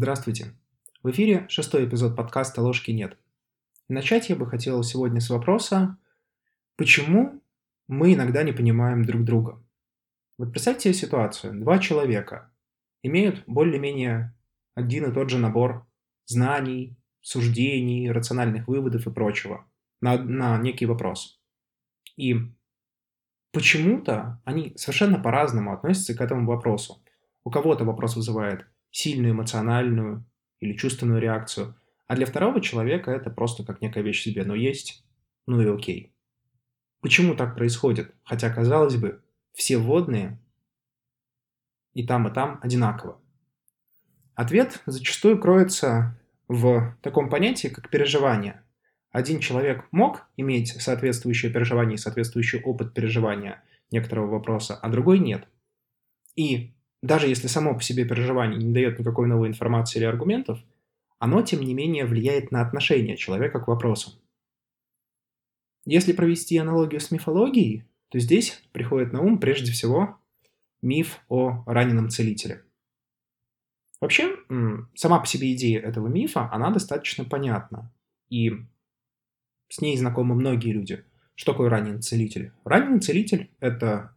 Здравствуйте. В эфире шестой эпизод подкаста «Ложки нет». начать я бы хотел сегодня с вопроса, почему мы иногда не понимаем друг друга. Вот представьте себе ситуацию. Два человека имеют более-менее один и тот же набор знаний, суждений, рациональных выводов и прочего на, на некий вопрос. И почему-то они совершенно по-разному относятся к этому вопросу. У кого-то вопрос вызывает сильную эмоциональную или чувственную реакцию, а для второго человека это просто как некая вещь себе, но есть, ну и окей. Почему так происходит? Хотя, казалось бы, все водные и там, и там одинаково. Ответ зачастую кроется в таком понятии, как переживание. Один человек мог иметь соответствующее переживание и соответствующий опыт переживания некоторого вопроса, а другой нет. И даже если само по себе переживание не дает никакой новой информации или аргументов, оно, тем не менее, влияет на отношение человека к вопросу. Если провести аналогию с мифологией, то здесь приходит на ум прежде всего миф о раненом целителе. Вообще, сама по себе идея этого мифа, она достаточно понятна. И с ней знакомы многие люди. Что такое раненый целитель? Раненый целитель – это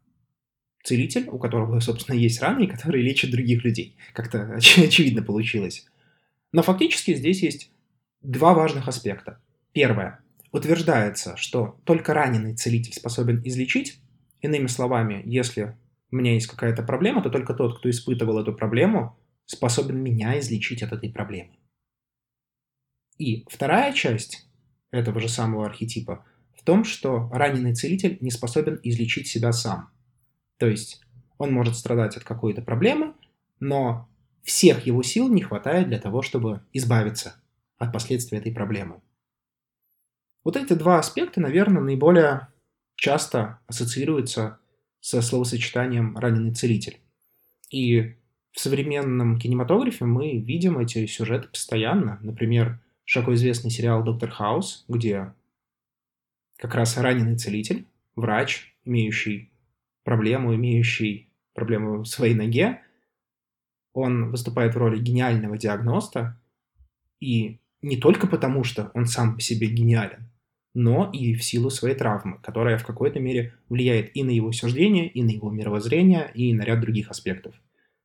целитель, у которого, собственно, есть раны, и который лечит других людей. Как-то оч- очевидно получилось. Но фактически здесь есть два важных аспекта. Первое. Утверждается, что только раненый целитель способен излечить. Иными словами, если у меня есть какая-то проблема, то только тот, кто испытывал эту проблему, способен меня излечить от этой проблемы. И вторая часть этого же самого архетипа в том, что раненый целитель не способен излечить себя сам – то есть он может страдать от какой-то проблемы, но всех его сил не хватает для того, чтобы избавиться от последствий этой проблемы. Вот эти два аспекта, наверное, наиболее часто ассоциируются со словосочетанием «раненый целитель». И в современном кинематографе мы видим эти сюжеты постоянно. Например, широко известный сериал «Доктор Хаус», где как раз раненый целитель, врач, имеющий проблему, имеющий проблему в своей ноге, он выступает в роли гениального диагноста, и не только потому, что он сам по себе гениален, но и в силу своей травмы, которая в какой-то мере влияет и на его суждение, и на его мировоззрение, и на ряд других аспектов.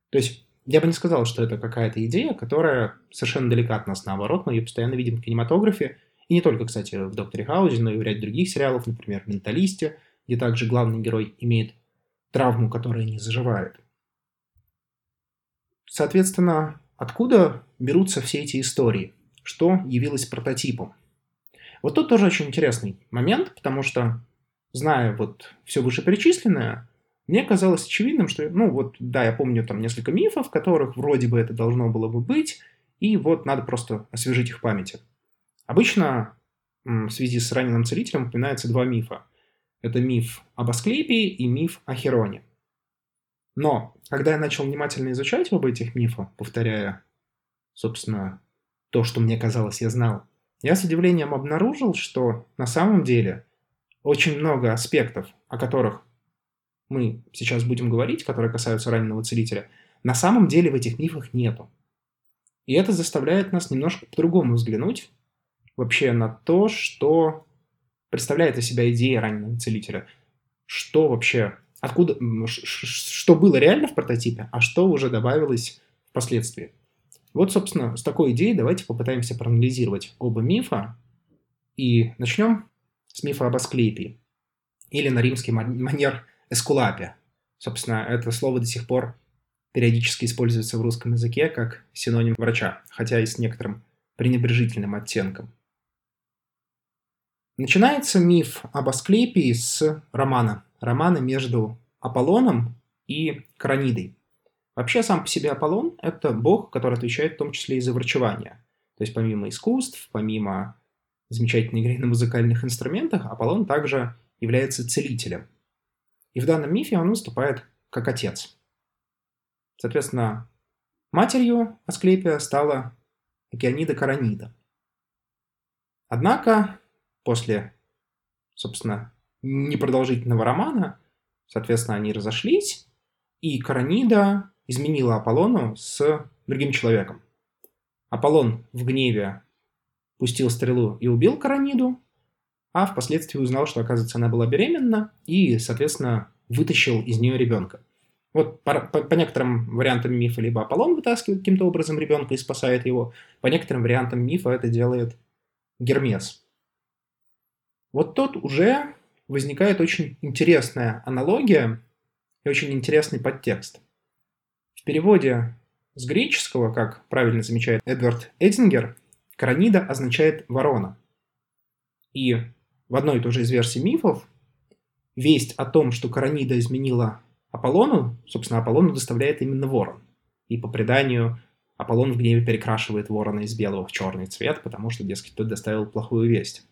То есть я бы не сказал, что это какая-то идея, которая совершенно далека от нас, наоборот, мы ее постоянно видим в кинематографе, и не только, кстати, в «Докторе Хаузе», но и в ряде других сериалов, например, «Менталисте», где также главный герой имеет травму, которая не заживает. Соответственно, откуда берутся все эти истории? Что явилось прототипом? Вот тут тоже очень интересный момент, потому что, зная вот все вышеперечисленное, мне казалось очевидным, что, ну вот, да, я помню там несколько мифов, в которых вроде бы это должно было бы быть, и вот надо просто освежить их в памяти. Обычно в связи с раненым целителем упоминаются два мифа. Это миф об Асклепии и миф о Хероне. Но, когда я начал внимательно изучать оба этих мифа, повторяя, собственно, то, что мне казалось я знал, я с удивлением обнаружил, что на самом деле очень много аспектов, о которых мы сейчас будем говорить, которые касаются раненого целителя, на самом деле в этих мифах нету. И это заставляет нас немножко по-другому взглянуть вообще на то, что представляет из себя идея раненого целителя? Что вообще, откуда, что было реально в прототипе, а что уже добавилось впоследствии? Вот, собственно, с такой идеей давайте попытаемся проанализировать оба мифа. И начнем с мифа об Асклепии. Или на римский манер Эскулапия. Собственно, это слово до сих пор периодически используется в русском языке как синоним врача, хотя и с некоторым пренебрежительным оттенком. Начинается миф об Асклепии с романа. Романа между Аполлоном и Кранидой. Вообще сам по себе Аполлон – это бог, который отвечает в том числе и за врачевание. То есть помимо искусств, помимо замечательной игры на музыкальных инструментах, Аполлон также является целителем. И в данном мифе он выступает как отец. Соответственно, матерью Асклепия стала Океанида Каранида. Однако после, собственно, непродолжительного романа, соответственно, они разошлись, и Каранида изменила Аполлону с другим человеком. Аполлон в гневе пустил стрелу и убил Караниду, а впоследствии узнал, что, оказывается, она была беременна, и, соответственно, вытащил из нее ребенка. Вот по, по, по некоторым вариантам мифа либо Аполлон вытаскивает каким-то образом ребенка и спасает его, по некоторым вариантам мифа это делает Гермес. Вот тут уже возникает очень интересная аналогия и очень интересный подтекст. В переводе с греческого, как правильно замечает Эдвард Эдингер, Каранида означает ворона. И в одной и той же из версий мифов весть о том, что Каранида изменила Аполлону, собственно, Аполлону доставляет именно ворон. И по преданию Аполлон в гневе перекрашивает ворона из белого в черный цвет, потому что, дескать, тот доставил плохую весть.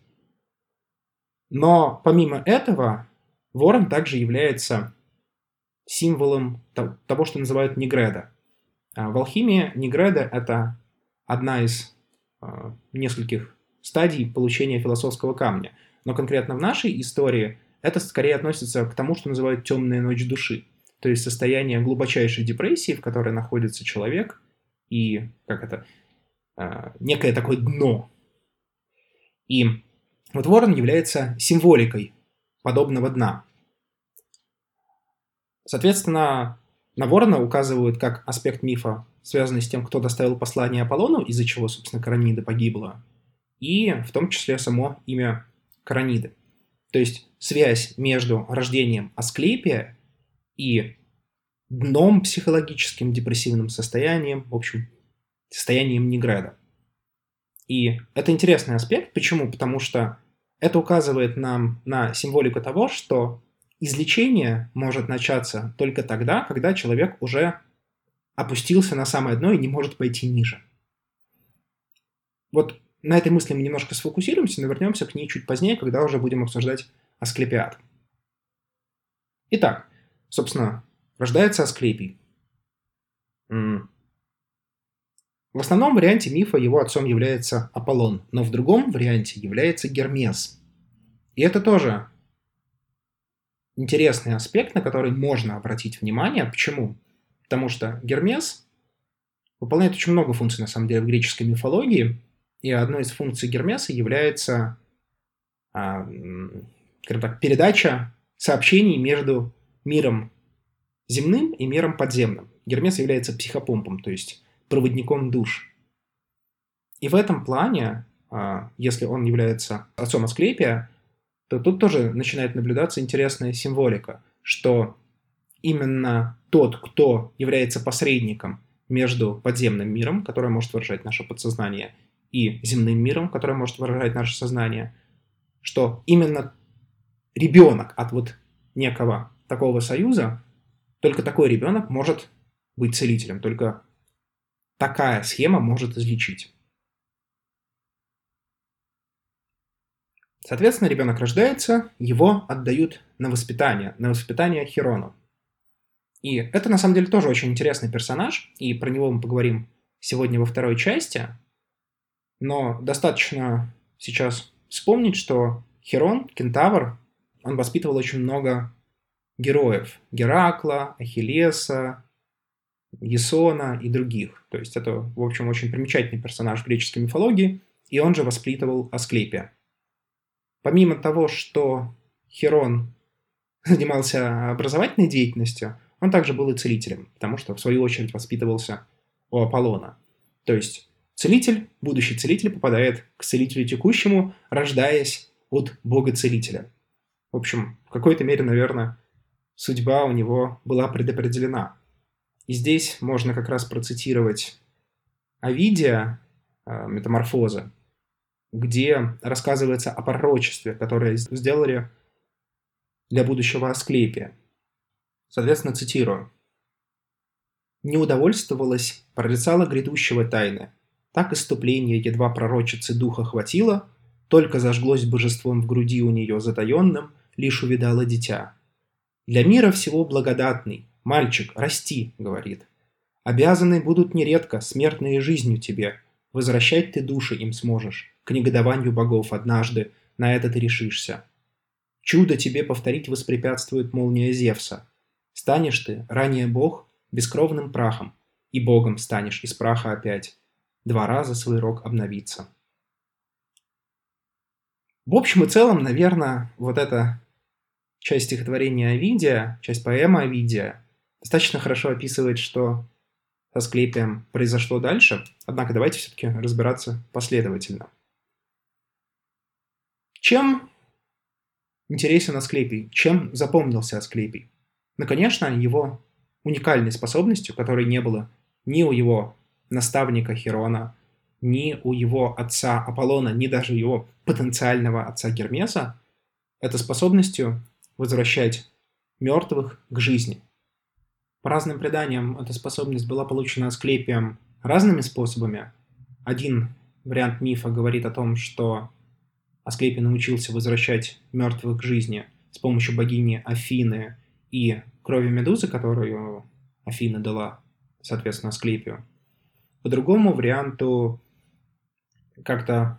Но помимо этого, ворон также является символом того, что называют негреда. А в алхимии негреда – это одна из э, нескольких стадий получения философского камня. Но конкретно в нашей истории это скорее относится к тому, что называют темная ночь души. То есть состояние глубочайшей депрессии, в которой находится человек, и как это, э, некое такое дно. И вот ворон является символикой подобного дна. Соответственно, на ворона указывают как аспект мифа, связанный с тем, кто доставил послание Аполлону, из-за чего, собственно, Каранида погибла, и в том числе само имя Караниды. То есть связь между рождением Асклепия и дном психологическим, депрессивным состоянием, в общем, состоянием Негреда. И это интересный аспект. Почему? Потому что это указывает нам на символику того, что излечение может начаться только тогда, когда человек уже опустился на самое дно и не может пойти ниже. Вот на этой мысли мы немножко сфокусируемся, но вернемся к ней чуть позднее, когда уже будем обсуждать Асклепиад. Итак, собственно, рождается Асклепий. В основном варианте мифа его отцом является Аполлон, но в другом варианте является Гермес. И это тоже интересный аспект, на который можно обратить внимание. Почему? Потому что Гермес выполняет очень много функций, на самом деле, в греческой мифологии, и одной из функций Гермеса является а, так, передача сообщений между миром земным и миром подземным. Гермес является психопомпом, то есть проводником душ. И в этом плане, а, если он является отцом Асклепия, то тут тоже начинает наблюдаться интересная символика, что именно тот, кто является посредником между подземным миром, который может выражать наше подсознание, и земным миром, который может выражать наше сознание, что именно ребенок от вот некого такого союза, только такой ребенок может быть целителем, только такая схема может излечить. Соответственно, ребенок рождается, его отдают на воспитание, на воспитание Херону. И это на самом деле тоже очень интересный персонаж, и про него мы поговорим сегодня во второй части. Но достаточно сейчас вспомнить, что Херон, кентавр, он воспитывал очень много героев. Геракла, Ахиллеса, Есона и других. То есть это, в общем, очень примечательный персонаж греческой мифологии, и он же воспитывал Асклепия. Помимо того, что Херон занимался образовательной деятельностью, он также был и целителем, потому что, в свою очередь, воспитывался у Аполлона. То есть целитель, будущий целитель попадает к целителю текущему, рождаясь от бога-целителя. В общем, в какой-то мере, наверное, судьба у него была предопределена. И здесь можно как раз процитировать Овидия, э, метаморфоза, где рассказывается о пророчестве, которое сделали для будущего Асклепия. Соответственно, цитирую. «Не удовольствовалась, прорицала грядущего тайны. Так иступление едва пророчицы духа хватило, только зажглось божеством в груди у нее затаенным, лишь увидала дитя. «Для мира всего благодатный, мальчик, расти», — говорит. «Обязаны будут нередко смертные жизнью тебе, возвращать ты души им сможешь, к негодованию богов однажды, на это ты решишься. Чудо тебе повторить воспрепятствует молния Зевса. Станешь ты, ранее бог, бескровным прахом, и богом станешь из праха опять. два раза свой рог обновиться. В общем и целом, наверное, вот эта часть стихотворения Овидия, часть поэмы Овидия, достаточно хорошо описывает, что со Склепием произошло дальше, однако давайте все-таки разбираться последовательно. Чем интересен Асклепий? Чем запомнился Асклепий? Ну, конечно, его уникальной способностью, которой не было ни у его наставника Херона, ни у его отца Аполлона, ни даже его потенциального отца Гермеса, это способностью возвращать мертвых к жизни. По разным преданиям эта способность была получена Асклепием разными способами. Один вариант мифа говорит о том, что Асклепий научился возвращать мертвых к жизни с помощью богини Афины и крови медузы, которую Афина дала, соответственно, Асклепию. По другому варианту, как-то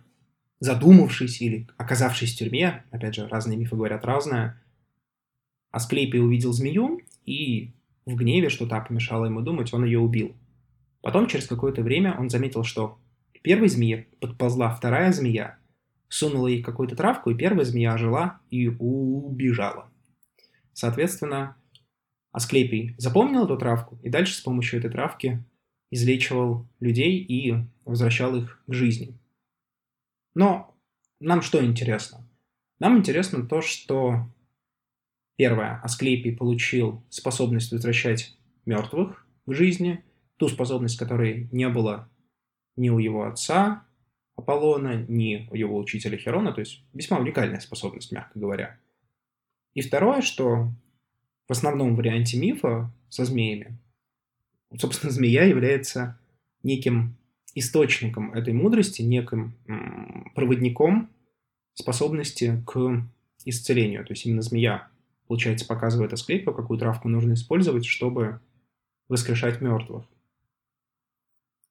задумавшись или оказавшись в тюрьме, опять же, разные мифы говорят разное, Асклепий увидел змею и в гневе, что та помешала ему думать, он ее убил. Потом, через какое-то время, он заметил, что к первой змее подползла вторая змея, сунула ей какую-то травку, и первая змея ожила и убежала. Соответственно, Асклепий запомнил эту травку и дальше с помощью этой травки излечивал людей и возвращал их к жизни. Но нам что интересно? Нам интересно то, что первое, Асклепий получил способность возвращать мертвых к жизни, ту способность, которой не было ни у его отца Аполлона, ни у его учителя Херона, то есть весьма уникальная способность, мягко говоря. И второе, что в основном варианте мифа со змеями, собственно, змея является неким источником этой мудрости, неким проводником способности к исцелению. То есть именно змея, получается, показывает Асклепию, какую травку нужно использовать, чтобы воскрешать мертвых.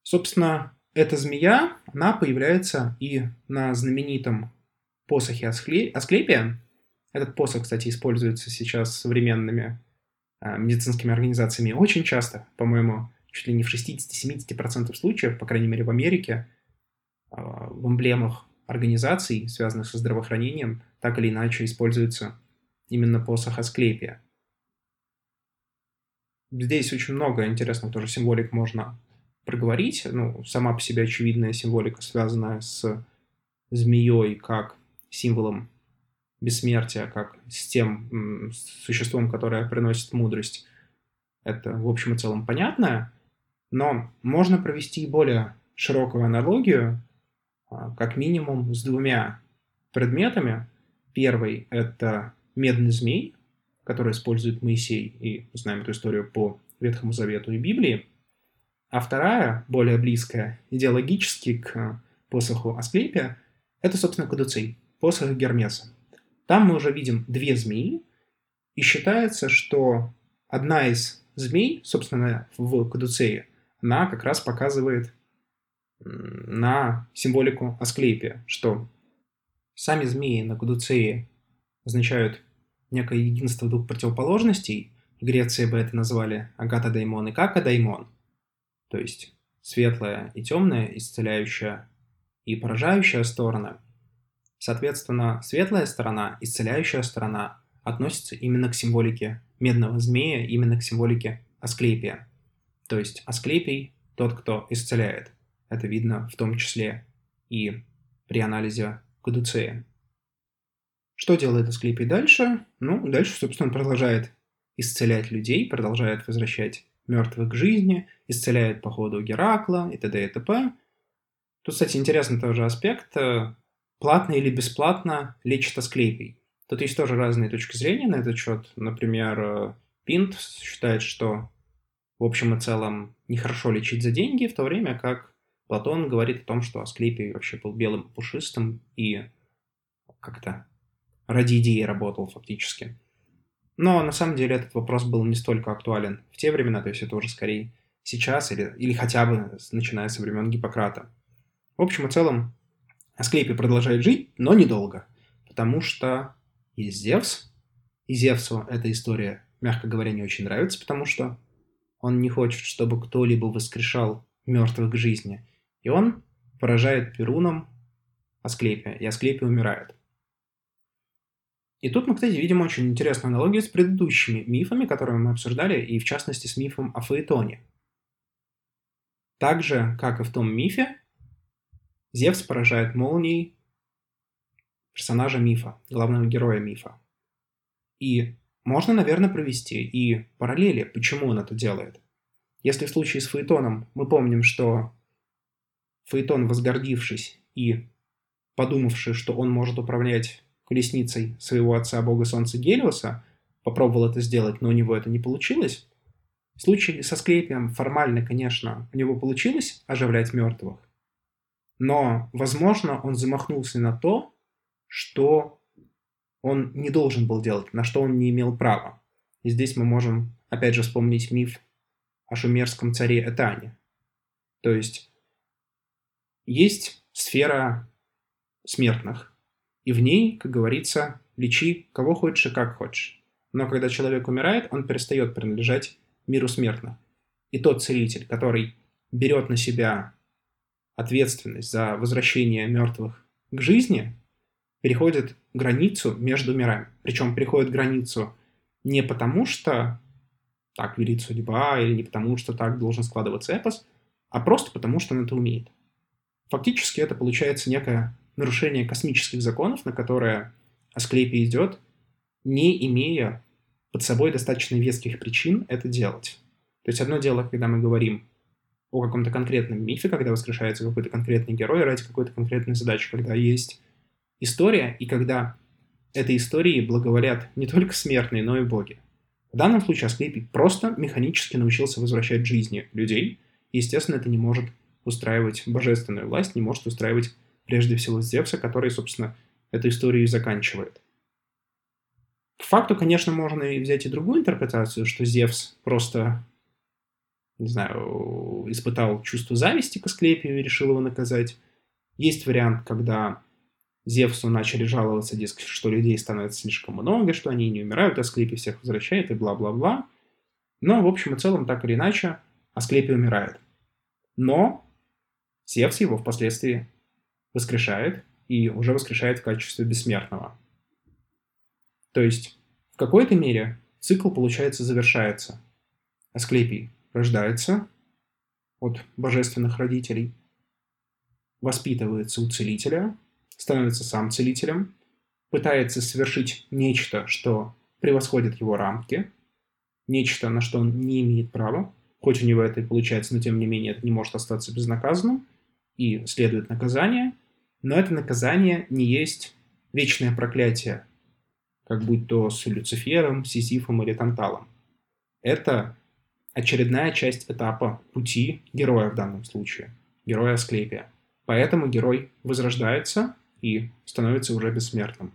Собственно, эта змея, она появляется и на знаменитом посохе Асклепия. Этот посох, кстати, используется сейчас современными э, медицинскими организациями очень часто, по-моему, чуть ли не в 60-70% случаев, по крайней мере в Америке, э, в эмблемах организаций, связанных со здравоохранением, так или иначе используется именно посох Асклепия. Здесь очень много интересных тоже символик можно проговорить. Ну, сама по себе очевидная символика, связанная с змеей как символом бессмертия, как с тем существом, которое приносит мудрость. Это, в общем и целом, понятно. Но можно провести более широкую аналогию, а, как минимум с двумя предметами. Первый — это медный змей, который использует Моисей, и мы знаем эту историю по Ветхому Завету и Библии. А вторая, более близкая идеологически к посоху Асклепия, это, собственно, Кадуцей, посох Гермеса. Там мы уже видим две змеи, и считается, что одна из змей, собственно, в Кадуцее, она как раз показывает на символику Асклепия, что сами змеи на Кадуцее означают некое единство двух противоположностей. В Греции бы это назвали Агата Даймон и Кака Даймон – то есть светлая и темная, исцеляющая и поражающая сторона. Соответственно, светлая сторона, исцеляющая сторона относится именно к символике медного змея, именно к символике Асклепия. То есть Асклепий – тот, кто исцеляет. Это видно в том числе и при анализе кадуцея. Что делает Асклепий дальше? Ну, дальше, собственно, он продолжает исцелять людей, продолжает возвращать мертвых к жизни, исцеляет по ходу Геракла и т.д. и т.п. Тут, кстати, интересный тоже аспект. Э, платно или бесплатно лечит Асклепий. Тут есть тоже разные точки зрения на этот счет. Например, э, Пинт считает, что в общем и целом нехорошо лечить за деньги, в то время как Платон говорит о том, что Асклепий вообще был белым пушистым и как-то ради идеи работал фактически. Но на самом деле этот вопрос был не столько актуален в те времена, то есть это уже скорее сейчас или, или хотя бы начиная со времен Гиппократа. В общем и целом, Асклепий продолжает жить, но недолго, потому что есть Зевс, и Зевсу эта история, мягко говоря, не очень нравится, потому что он не хочет, чтобы кто-либо воскрешал мертвых к жизни. И он поражает Перуном Асклепия, и Асклепий умирает. И тут мы, кстати, видим очень интересную аналогию с предыдущими мифами, которые мы обсуждали, и в частности с мифом о Фаэтоне. Так же, как и в том мифе, Зевс поражает молнией персонажа мифа, главного героя мифа. И можно, наверное, провести и параллели, почему он это делает. Если в случае с Фаэтоном мы помним, что Фаэтон, возгордившись и подумавший, что он может управлять колесницей своего отца бога солнца Гелиоса, попробовал это сделать, но у него это не получилось. В случае со Склепием формально, конечно, у него получилось оживлять мертвых, но, возможно, он замахнулся на то, что он не должен был делать, на что он не имел права. И здесь мы можем, опять же, вспомнить миф о шумерском царе Этане. То есть есть сфера смертных, и в ней, как говорится, лечи кого хочешь и как хочешь. Но когда человек умирает, он перестает принадлежать миру смертных. И тот целитель, который берет на себя ответственность за возвращение мертвых к жизни, переходит границу между мирами. Причем переходит границу не потому, что так велит судьба, или не потому, что так должен складываться эпос, а просто потому, что он это умеет. Фактически это получается некое нарушение космических законов, на которое Асклепий идет, не имея под собой достаточно веских причин это делать. То есть одно дело, когда мы говорим о каком-то конкретном мифе, когда воскрешается какой-то конкретный герой ради какой-то конкретной задачи, когда есть история, и когда этой истории благоволят не только смертные, но и боги. В данном случае Асклепий просто механически научился возвращать жизни людей, и, естественно, это не может устраивать божественную власть, не может устраивать прежде всего Зевса, который, собственно, эту историю и заканчивает. К факту, конечно, можно и взять и другую интерпретацию, что Зевс просто, не знаю, испытал чувство зависти к Асклепию и решил его наказать. Есть вариант, когда Зевсу начали жаловаться, дескать, что людей становится слишком много, что они не умирают, Асклепий всех возвращает и бла-бла-бла. Но, в общем и целом, так или иначе, Асклепий умирает. Но Зевс его впоследствии воскрешает и уже воскрешает в качестве бессмертного. То есть в какой-то мере цикл, получается, завершается. Асклепий рождается от божественных родителей, воспитывается у целителя, становится сам целителем, пытается совершить нечто, что превосходит его рамки, нечто, на что он не имеет права, хоть у него это и получается, но тем не менее это не может остаться безнаказанным, и следует наказание, но это наказание не есть вечное проклятие, как будь то с Люцифером, Сизифом или Танталом. Это очередная часть этапа пути героя в данном случае, героя Асклепия. Поэтому герой возрождается и становится уже бессмертным.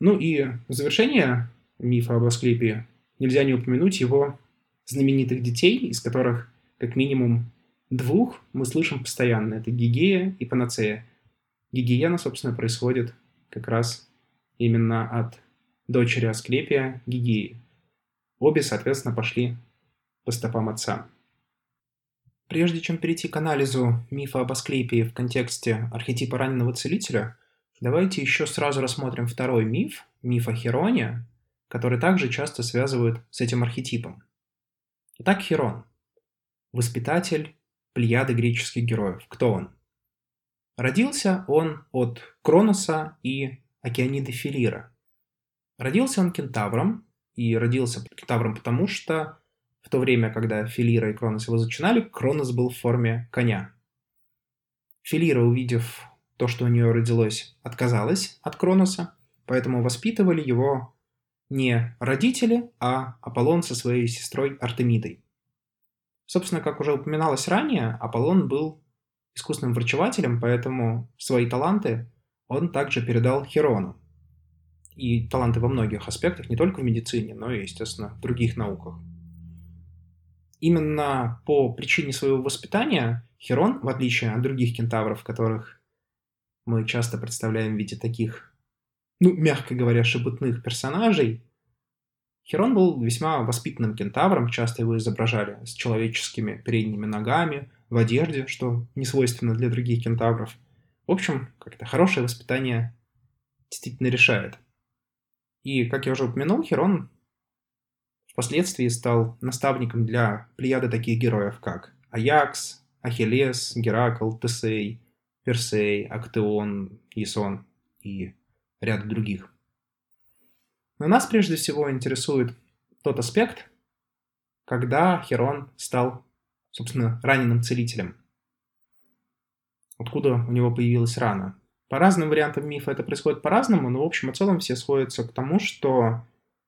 Ну и в завершение мифа об Асклепии нельзя не упомянуть его знаменитых детей, из которых как минимум Двух мы слышим постоянно. Это Гигея и Панацея. Гигиена, собственно, происходит как раз именно от дочери Асклепия Гигеи. Обе, соответственно, пошли по стопам отца. Прежде чем перейти к анализу мифа об Асклепии в контексте архетипа раненого целителя, давайте еще сразу рассмотрим второй миф, миф о Хероне, который также часто связывают с этим архетипом. Итак, Херон – воспитатель плеяды греческих героев. Кто он? Родился он от Кроноса и Океаниды Филира. Родился он кентавром, и родился кентавром потому, что в то время, когда Филира и Кронос его зачинали, Кронос был в форме коня. Филира, увидев то, что у нее родилось, отказалась от Кроноса, поэтому воспитывали его не родители, а Аполлон со своей сестрой Артемидой. Собственно, как уже упоминалось ранее, Аполлон был искусственным врачевателем, поэтому свои таланты он также передал Херону. И таланты во многих аспектах, не только в медицине, но и, естественно, в других науках. Именно по причине своего воспитания Херон, в отличие от других кентавров, которых мы часто представляем в виде таких, ну, мягко говоря, шебутных персонажей, Херон был весьма воспитанным кентавром, часто его изображали с человеческими передними ногами, в одежде, что не свойственно для других кентавров. В общем, как-то хорошее воспитание действительно решает. И, как я уже упомянул, Херон впоследствии стал наставником для плеяды таких героев, как Аякс, Ахиллес, Геракл, Тесей, Персей, Актеон, Исон и ряд других. Но нас прежде всего интересует тот аспект, когда Херон стал, собственно, раненым целителем. Откуда у него появилась рана? По разным вариантам мифа это происходит по-разному, но в общем и целом все сходятся к тому, что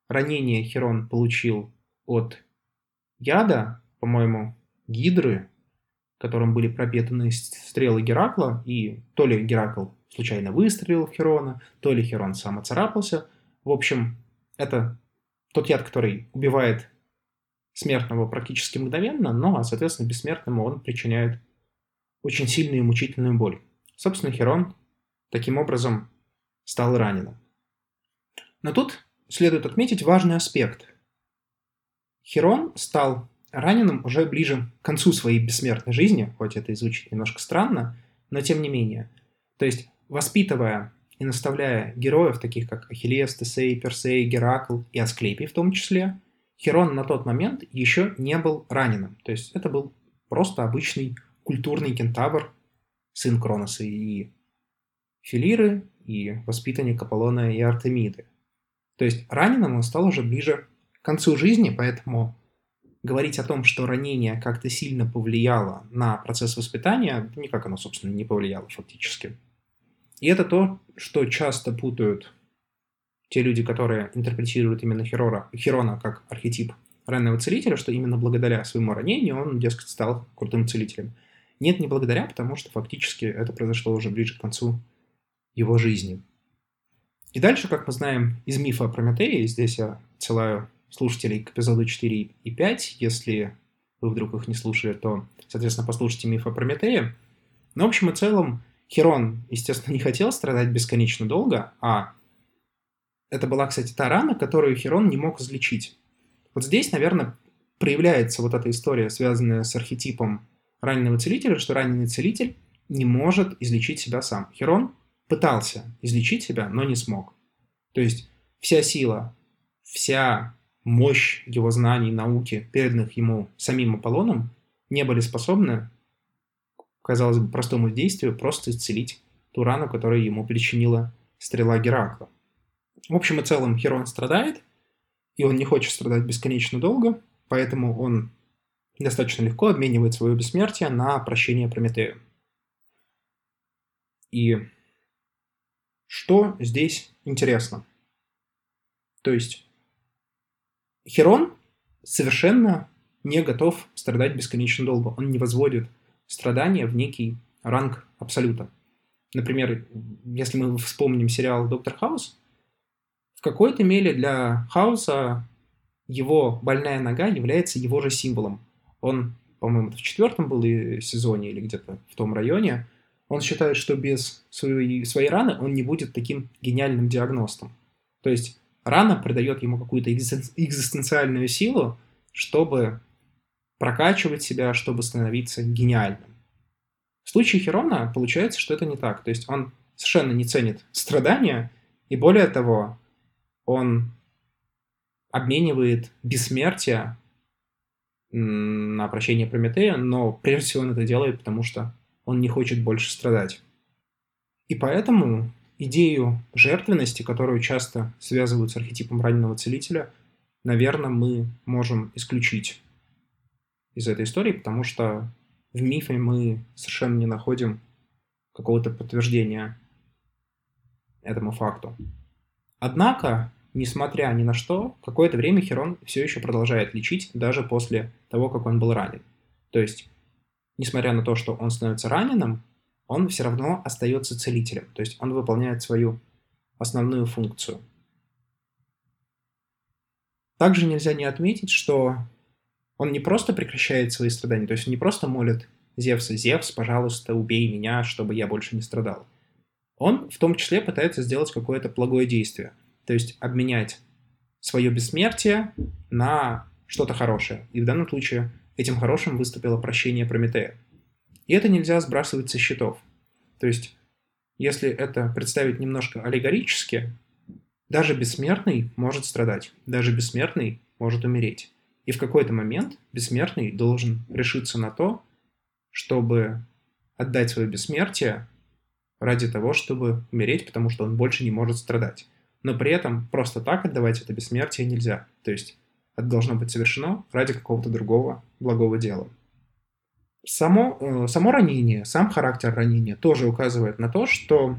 ранение Херон получил от яда, по-моему, гидры, которым были пропитаны стрелы Геракла, и то ли Геракл случайно выстрелил в Херона, то ли Херон сам оцарапался. В общем, это тот яд, который убивает смертного практически мгновенно, но, соответственно, бессмертному он причиняет очень сильную и мучительную боль. Собственно, Херон таким образом стал раненым. Но тут следует отметить важный аспект. Херон стал раненым уже ближе к концу своей бессмертной жизни, хоть это и звучит немножко странно, но тем не менее. То есть, воспитывая и наставляя героев, таких как Ахиллес, Тесей, Персей, Геракл и Асклепий в том числе, Херон на тот момент еще не был раненым. То есть это был просто обычный культурный кентавр, сын Кроноса и Филиры, и воспитанник Аполлона и Артемиды. То есть раненым он стал уже ближе к концу жизни, поэтому говорить о том, что ранение как-то сильно повлияло на процесс воспитания, никак оно, собственно, не повлияло фактически. И это то, что часто путают те люди, которые интерпретируют именно Херора, Херона как архетип раннего целителя, что именно благодаря своему ранению он, дескать, стал крутым целителем. Нет, не благодаря, потому что фактически это произошло уже ближе к концу его жизни. И дальше, как мы знаем из мифа о Прометее, здесь я отсылаю слушателей к эпизоду 4 и 5, если вы вдруг их не слушали, то, соответственно, послушайте миф о Прометее. Но, в общем и целом, Херон, естественно, не хотел страдать бесконечно долго, а это была, кстати, та рана, которую Херон не мог излечить. Вот здесь, наверное, проявляется вот эта история, связанная с архетипом раненого целителя, что раненый целитель не может излечить себя сам. Херон пытался излечить себя, но не смог. То есть вся сила, вся мощь его знаний, науки, переданных ему самим Аполлоном, не были способны, казалось бы, простому действию просто исцелить ту рану, которую ему причинила стрела Геракла. В общем и целом Херон страдает, и он не хочет страдать бесконечно долго, поэтому он достаточно легко обменивает свое бессмертие на прощение Прометею. И что здесь интересно? То есть Херон совершенно не готов страдать бесконечно долго. Он не возводит страдания в некий ранг абсолюта. Например, если мы вспомним сериал «Доктор Хаус», в какой-то мере для Хауса его больная нога является его же символом. Он, по-моему, в четвертом был сезоне или где-то в том районе, он считает, что без своей, своей раны он не будет таким гениальным диагностом. То есть рана придает ему какую-то экзистенциальную силу, чтобы прокачивать себя, чтобы становиться гениальным. В случае Херона получается, что это не так. То есть он совершенно не ценит страдания, и более того, он обменивает бессмертие на прощение Прометея, но прежде всего он это делает, потому что он не хочет больше страдать. И поэтому идею жертвенности, которую часто связывают с архетипом раненого целителя, наверное, мы можем исключить из этой истории, потому что в мифе мы совершенно не находим какого-то подтверждения этому факту. Однако Несмотря ни на что, какое-то время Херон все еще продолжает лечить даже после того, как он был ранен. То есть, несмотря на то, что он становится раненым, он все равно остается целителем. То есть он выполняет свою основную функцию. Также нельзя не отметить, что он не просто прекращает свои страдания, то есть он не просто молит Зевса, Зевс, пожалуйста, убей меня, чтобы я больше не страдал. Он в том числе пытается сделать какое-то благое действие – то есть обменять свое бессмертие на что-то хорошее. И в данном случае этим хорошим выступило прощение Прометея. И это нельзя сбрасывать со счетов. То есть, если это представить немножко аллегорически, даже бессмертный может страдать, даже бессмертный может умереть. И в какой-то момент бессмертный должен решиться на то, чтобы отдать свое бессмертие ради того, чтобы умереть, потому что он больше не может страдать. Но при этом просто так отдавать это бессмертие нельзя. То есть это должно быть совершено ради какого-то другого благого дела. Само, э, само ранение, сам характер ранения тоже указывает на то, что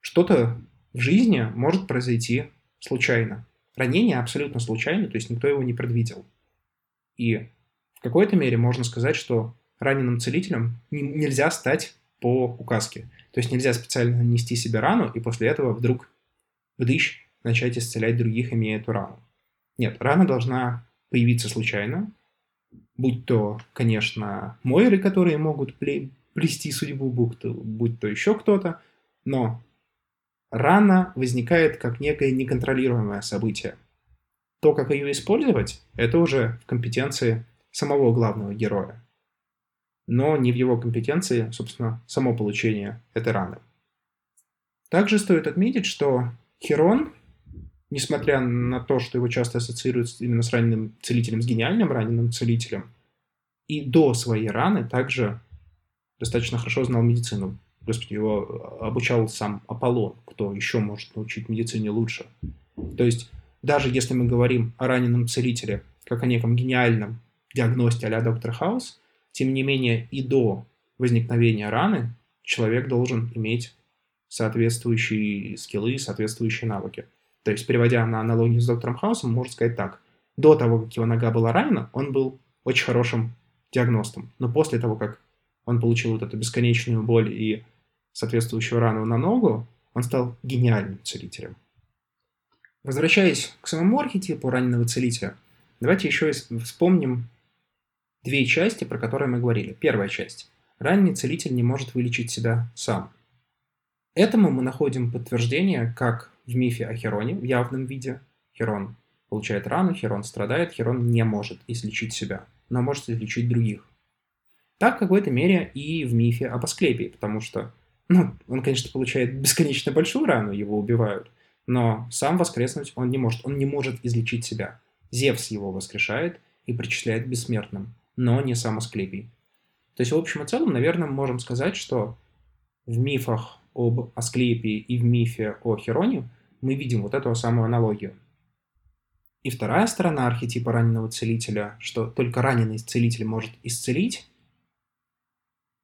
что-то в жизни может произойти случайно. Ранение абсолютно случайно, то есть никто его не предвидел. И в какой-то мере можно сказать, что раненым целителем нельзя стать по указке. То есть нельзя специально нанести себе рану и после этого вдруг вдыщ начать исцелять других, имея эту рану. Нет, рана должна появиться случайно, будь то, конечно, мойры, которые могут плести судьбу, будь то, будь то еще кто-то, но рана возникает как некое неконтролируемое событие. То, как ее использовать, это уже в компетенции самого главного героя. Но не в его компетенции, собственно, само получение этой раны. Также стоит отметить, что Херон, несмотря на то, что его часто ассоциируют именно с раненым целителем, с гениальным раненым целителем, и до своей раны также достаточно хорошо знал медицину. Господи, его обучал сам Аполлон, кто еще может научить медицине лучше. То есть, даже если мы говорим о раненом целителе, как о неком гениальном диагносте а доктор Хаус, тем не менее и до возникновения раны человек должен иметь соответствующие скиллы, соответствующие навыки. То есть, переводя на аналогию с доктором Хаусом, можно сказать так. До того, как его нога была ранена, он был очень хорошим диагностом. Но после того, как он получил вот эту бесконечную боль и соответствующую рану на ногу, он стал гениальным целителем. Возвращаясь к самому архетипу раненого целителя, давайте еще вспомним две части, про которые мы говорили. Первая часть. Раненый целитель не может вылечить себя сам. Этому мы находим подтверждение как в мифе о Хероне в явном виде. Херон получает рану, Херон страдает, Херон не может излечить себя, но может излечить других. Так в какой-то мере и в мифе об Асклепии, потому что ну, он, конечно, получает бесконечно большую рану, его убивают, но сам воскреснуть он не может, он не может излечить себя. Зевс его воскрешает и причисляет бессмертным, но не сам Асклепий. То есть, в общем и целом, наверное, мы можем сказать, что в мифах об Асклепии и в мифе о Хероне мы видим вот эту самую аналогию. И вторая сторона архетипа раненого целителя, что только раненый целитель может исцелить,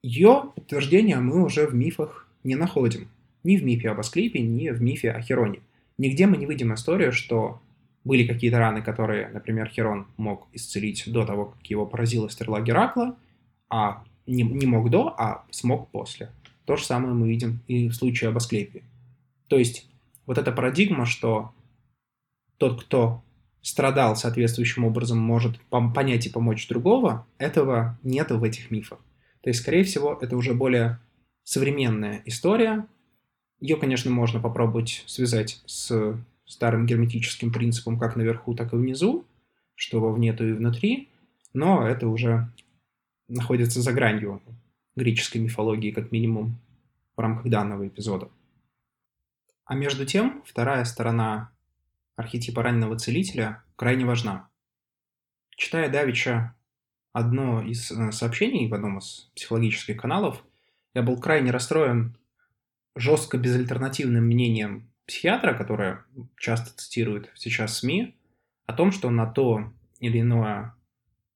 ее подтверждения мы уже в мифах не находим. Ни в мифе об Асклепе, ни в мифе о Хероне. Нигде мы не видим историю, что были какие-то раны, которые, например, Херон мог исцелить до того, как его поразила стрела Геракла, а не, не мог до, а смог после. То же самое мы видим и в случае об Асклепии. То есть вот эта парадигма, что тот, кто страдал соответствующим образом, может понять и помочь другого, этого нет в этих мифах. То есть, скорее всего, это уже более современная история. Ее, конечно, можно попробовать связать с старым герметическим принципом как наверху, так и внизу, что вовне, то и внутри, но это уже находится за гранью греческой мифологии, как минимум, в рамках данного эпизода. А между тем, вторая сторона архетипа раненого целителя крайне важна. Читая Давича одно из э, сообщений в одном из психологических каналов, я был крайне расстроен жестко безальтернативным мнением психиатра, которое часто цитирует сейчас СМИ, о том, что на то или иное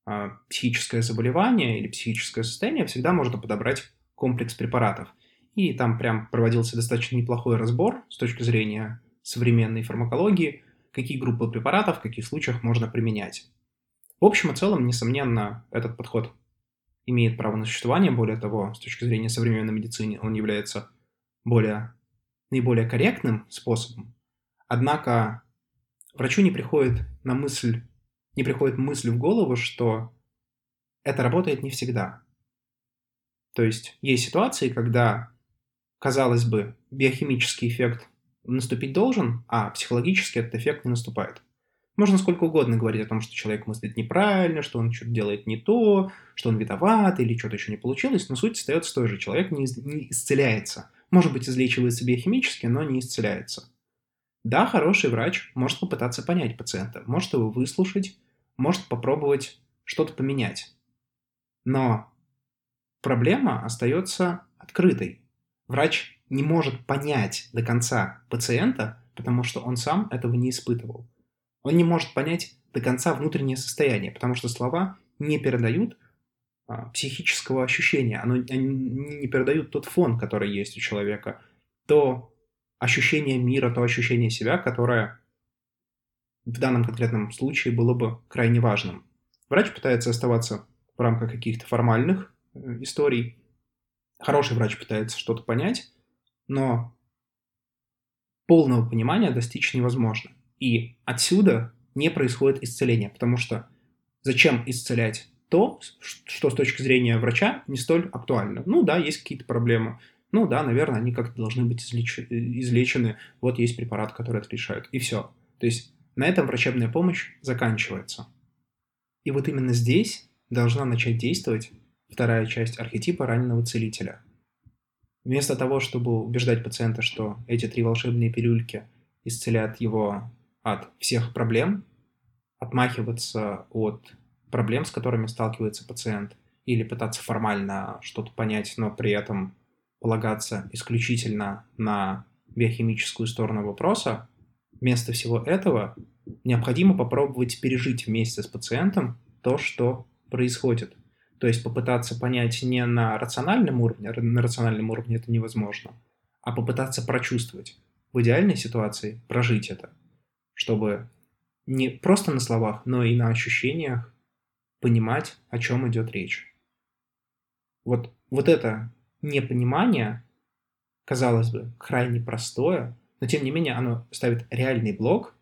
э, психическое заболевание или психическое состояние всегда можно подобрать комплекс препаратов. И там прям проводился достаточно неплохой разбор с точки зрения современной фармакологии, какие группы препаратов в каких случаях можно применять. В общем и целом, несомненно, этот подход имеет право на существование. Более того, с точки зрения современной медицины, он является более, наиболее корректным способом. Однако врачу не приходит на мысль, не приходит мысль в голову, что это работает не всегда. То есть есть ситуации, когда, казалось бы, биохимический эффект наступить должен, а психологически этот эффект не наступает. Можно сколько угодно говорить о том, что человек мыслит неправильно, что он что-то делает не то, что он виноват или что-то еще не получилось, но суть остается той же. Человек не, не исцеляется. Может быть, излечивается биохимически, но не исцеляется. Да, хороший врач может попытаться понять пациента, может его выслушать, может попробовать что-то поменять. Но проблема остается открытой. Врач не может понять до конца пациента, потому что он сам этого не испытывал. Он не может понять до конца внутреннее состояние, потому что слова не передают а, психического ощущения, оно, они не передают тот фон, который есть у человека, то ощущение мира, то ощущение себя, которое в данном конкретном случае было бы крайне важным. Врач пытается оставаться в рамках каких-то формальных э, историй. Хороший врач пытается что-то понять, но полного понимания достичь невозможно. И отсюда не происходит исцеление, потому что зачем исцелять то, что с точки зрения врача не столь актуально? Ну да, есть какие-то проблемы. Ну да, наверное, они как-то должны быть излеч... излечены. Вот есть препарат, который это решает. И все. То есть на этом врачебная помощь заканчивается. И вот именно здесь должна начать действовать вторая часть архетипа раненого целителя. Вместо того, чтобы убеждать пациента, что эти три волшебные пилюльки исцелят его от всех проблем, отмахиваться от проблем, с которыми сталкивается пациент, или пытаться формально что-то понять, но при этом полагаться исключительно на биохимическую сторону вопроса, вместо всего этого необходимо попробовать пережить вместе с пациентом то, что происходит. То есть попытаться понять не на рациональном уровне, на рациональном уровне это невозможно, а попытаться прочувствовать. В идеальной ситуации прожить это – чтобы не просто на словах, но и на ощущениях понимать, о чем идет речь. Вот, вот это непонимание, казалось бы, крайне простое, но тем не менее оно ставит реальный блок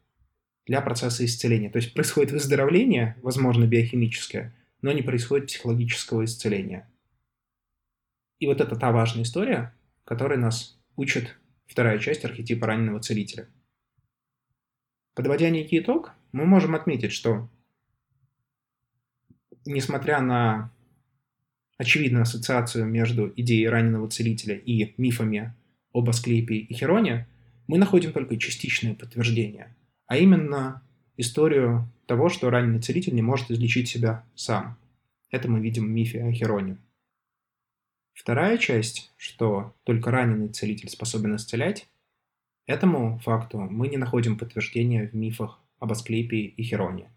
для процесса исцеления. То есть происходит выздоровление, возможно, биохимическое, но не происходит психологического исцеления. И вот это та важная история, которой нас учит вторая часть архетипа раненого целителя – Подводя некий итог, мы можем отметить, что несмотря на очевидную ассоциацию между идеей раненого целителя и мифами об Асклепии и Хероне, мы находим только частичное подтверждение, а именно историю того, что раненый целитель не может излечить себя сам. Это мы видим в мифе о Хероне. Вторая часть, что только раненый целитель способен исцелять, Этому факту мы не находим подтверждения в мифах об Асклепии и Хероне.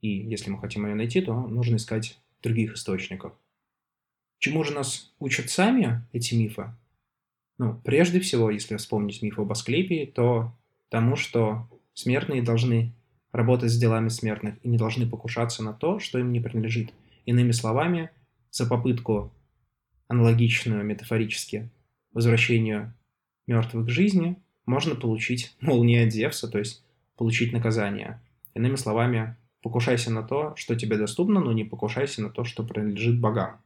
И если мы хотим ее найти, то нужно искать других источников. Чему же нас учат сами эти мифы? Ну, прежде всего, если вспомнить миф об Асклепии, то тому, что смертные должны работать с делами смертных и не должны покушаться на то, что им не принадлежит. Иными словами, за попытку аналогичную метафорически возвращению мертвых к жизни можно получить молния Зевса, то есть получить наказание. Иными словами, покушайся на то, что тебе доступно, но не покушайся на то, что принадлежит богам.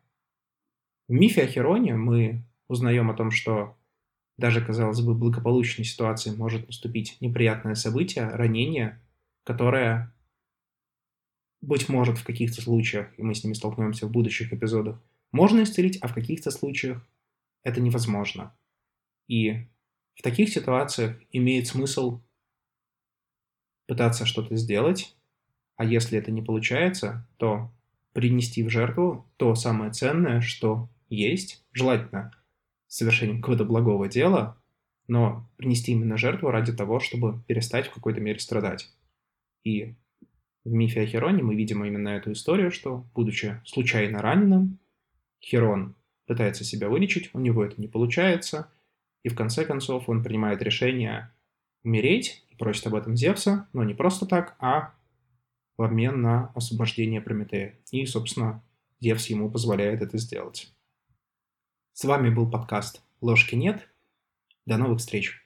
В мифе о Хероне мы узнаем о том, что даже, казалось бы, благополучной ситуации может наступить неприятное событие, ранение, которое, быть может, в каких-то случаях, и мы с ними столкнемся в будущих эпизодах, можно исцелить, а в каких-то случаях это невозможно. И в таких ситуациях имеет смысл пытаться что-то сделать, а если это не получается, то принести в жертву то самое ценное, что есть, желательно совершением какого-то благого дела, но принести именно жертву ради того, чтобы перестать в какой-то мере страдать. И в мифе о Хероне мы видим именно эту историю, что, будучи случайно раненым, Херон пытается себя вылечить, у него это не получается, и в конце концов он принимает решение умереть и просит об этом Зевса, но не просто так, а в обмен на освобождение Прометея. И, собственно, Зевс ему позволяет это сделать. С вами был подкаст «Ложки нет». До новых встреч!